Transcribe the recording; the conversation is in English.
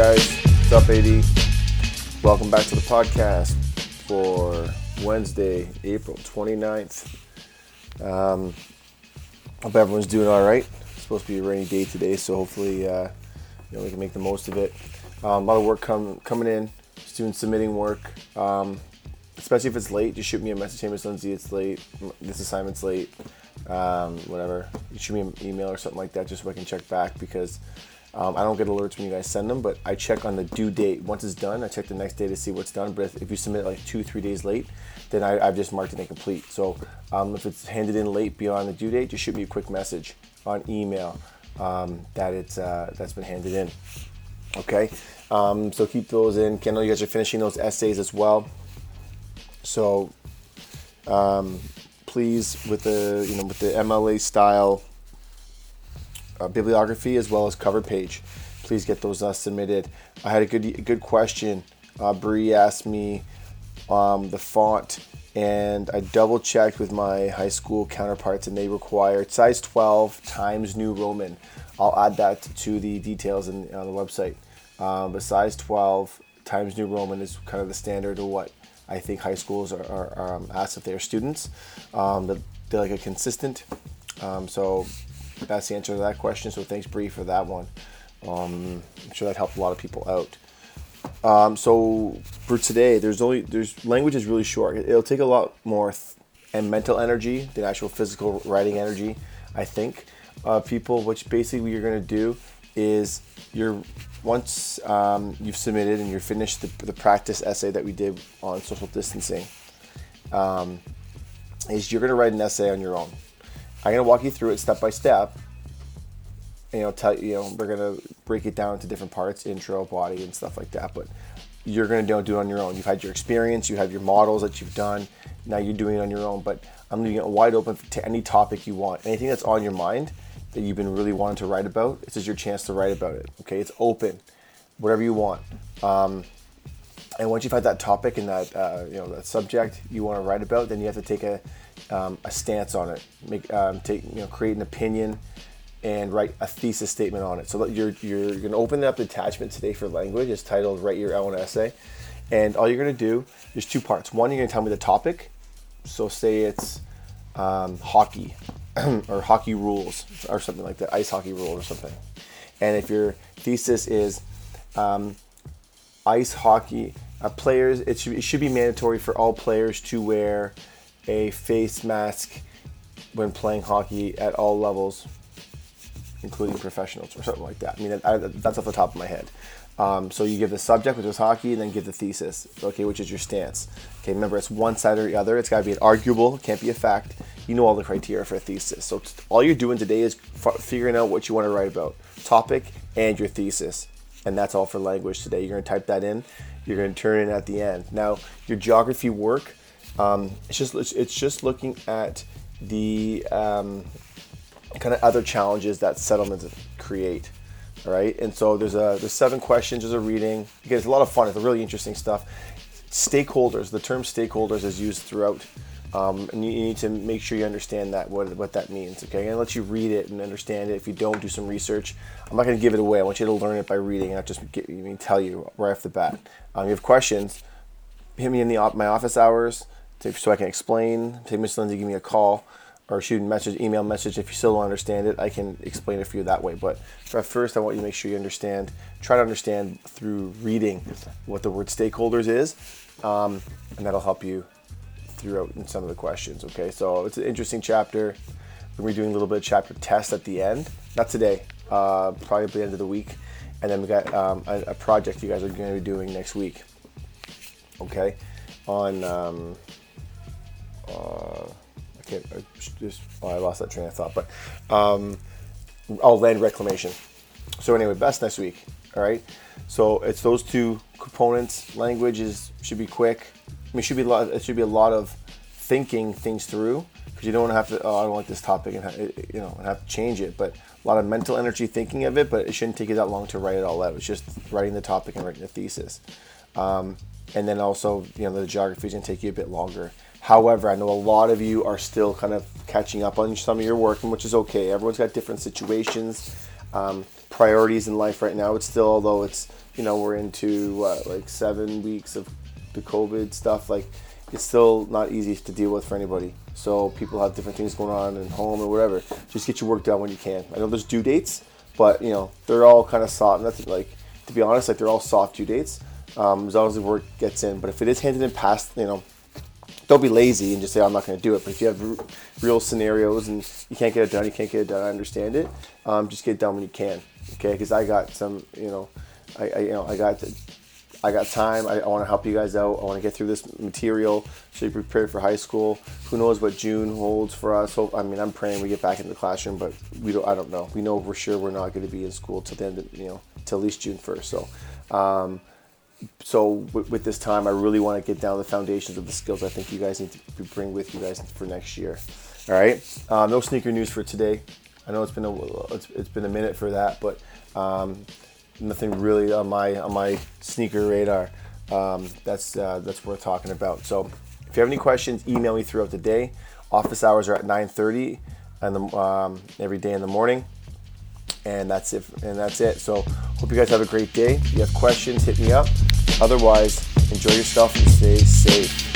guys? What's up, AD? Welcome back to the podcast for Wednesday, April 29th. Um, hope everyone's doing all right. It's supposed to be a rainy day today, so hopefully, uh, you know, we can make the most of it. Um, a lot of work come, coming in, students submitting work. Um, especially if it's late, just shoot me a message. Miss Lindsay, it's late. This assignment's late. Um, whatever. You shoot me an email or something like that, just so I can check back because um, I don't get alerts when you guys send them, but I check on the due date. Once it's done, I check the next day to see what's done. But if, if you submit like two, three days late, then I, have just marked it incomplete. So um, if it's handed in late beyond the due date, just shoot me a quick message on email um, that it's uh, that's been handed in. Okay, um, so keep those in. Know you guys are finishing those essays as well. So um, please, with the you know with the MLA style uh, bibliography as well as cover page. Please get those uh, submitted. I had a good good question. Uh, Bree asked me um, the font, and I double checked with my high school counterparts, and they require size 12 times New Roman. I'll add that to the details in, on the website. Um, but size 12 times New Roman is kind of the standard of what I think high schools are, are, are um, asked of students. Um, they're like a consistent. Um, so that's the answer to that question. So thanks, Bree, for that one. Um, I'm sure that helped a lot of people out. Um, so for today, there's only there's language is really short. It'll take a lot more th- and mental energy than actual physical writing energy. I think uh, people, which basically what you're gonna do is you're once um, you've submitted and you're finished the, the, practice essay that we did on social distancing, um, is you're gonna write an essay on your own. I'm gonna walk you through it step by step. You know, tell you know we're gonna break it down into different parts, intro, body, and stuff like that. But you're gonna don't do it on your own. You've had your experience, you have your models that you've done. Now you're doing it on your own. But I'm leaving it wide open to any topic you want, anything that's on your mind that you've been really wanting to write about. This is your chance to write about it. Okay, it's open, whatever you want. Um, and once you've had that topic and that uh, you know that subject you want to write about, then you have to take a um, a stance on it. Make um, take you know create an opinion and write a thesis statement on it. So you're you're going to open up the attachment today for language. It's titled "Write Your Own Essay," and all you're going to do there's two parts. One, you're going to tell me the topic. So say it's um, hockey or hockey rules or something like that, ice hockey rules or something. And if your thesis is um, ice hockey uh, players, it should, it should be mandatory for all players to wear a face mask when playing hockey at all levels, including professionals or something like that. I mean, I, that's off the top of my head. Um, so you give the subject, which is hockey, and then give the thesis, okay, which is your stance. Okay, remember it's one side or the other. It's got to be an arguable, can't be a fact. You know all the criteria for a thesis. So all you're doing today is f- figuring out what you want to write about, topic and your thesis, and that's all for language today. You're going to type that in. You're going to turn in at the end. Now your geography work um, it's just it's just looking at the um, kind of other challenges that settlements create. All right, and so there's a there's seven questions. There's a reading. Again, it's a lot of fun. It's really interesting stuff. Stakeholders. The term stakeholders is used throughout, um, and you, you, need to make sure you understand that what what that means. Okay, and let you read it and understand it. If you don't, do some research. I'm not going to give it away. I want you to learn it by reading, not just get, I mean, tell you right off the bat. Um, you have questions. Hit me in the my office hours to, so I can explain. Take Miss Lindsay, give me a call or shoot a message, email message. If you still don't understand it, I can explain it for you that way. But first, I want you to make sure you understand. Try to understand through reading what the word stakeholders is, um, and that'll help you throughout in some of the questions. Okay, so it's an interesting chapter. We're doing a little bit of chapter test at the end. Not today, uh, probably the end of the week, and then we got um, a, a, project you guys are going to be doing next week. Okay, on. Um, uh, I can't I just oh, I lost that train of thought, but um, oh, land reclamation. So anyway, best next week. All right. So it's those two components. Language is should be quick. I mean, should be a lot. It should be a lot of thinking things through because you don't want to have to. Oh, I don't like this topic and you know and have to change it. But a lot of mental energy thinking of it. But it shouldn't take you that long to write it all out. It's just writing the topic and writing the thesis. Um, and then also, you know, the geography is going to take you a bit longer. However, I know a lot of you are still kind of catching up on some of your work, which is okay. Everyone's got different situations. um, priorities in life right now. It's still, although it's you know we're into what, like seven weeks of the COVID stuff, like it's still not easy to deal with for anybody. So people have different things going on in home or whatever. Just get your work done when you can. I know there's due dates, but you know they're all kind of soft. Nothing like to be honest, like they're all soft due dates um, as long as the work gets in. But if it is handed in past, you know, don't be lazy and just say I'm not going to do it. But if you have r- real scenarios and you can't get it done, you can't get it done. I understand it. Um, just get it done when you can. Okay, because I got some, you know, I, I you know I got the, I got time. I, I want to help you guys out. I want to get through this material so you prepare for high school. Who knows what June holds for us? I mean, I'm praying we get back in the classroom, but we don't. I don't know. We know for sure we're not going to be in school till the end. Of, you know, till at least June first. So. Um, so with, with, this time, I really want to get down the foundations of the skills I think you guys need to bring with you guys for next year. All right, um, no sneaker news for today. I know it's been a it's, it's been a minute for that, but um, nothing really on my on my sneaker radar. Um, that's uh, that's worth talking about. So if you have any questions, email me throughout the day. Office hours are at 9:30 and um, every day in the morning. And that's it. And that's it. So hope you guys have a great day. If you have questions, hit me up. Otherwise, enjoy yourself and stay safe.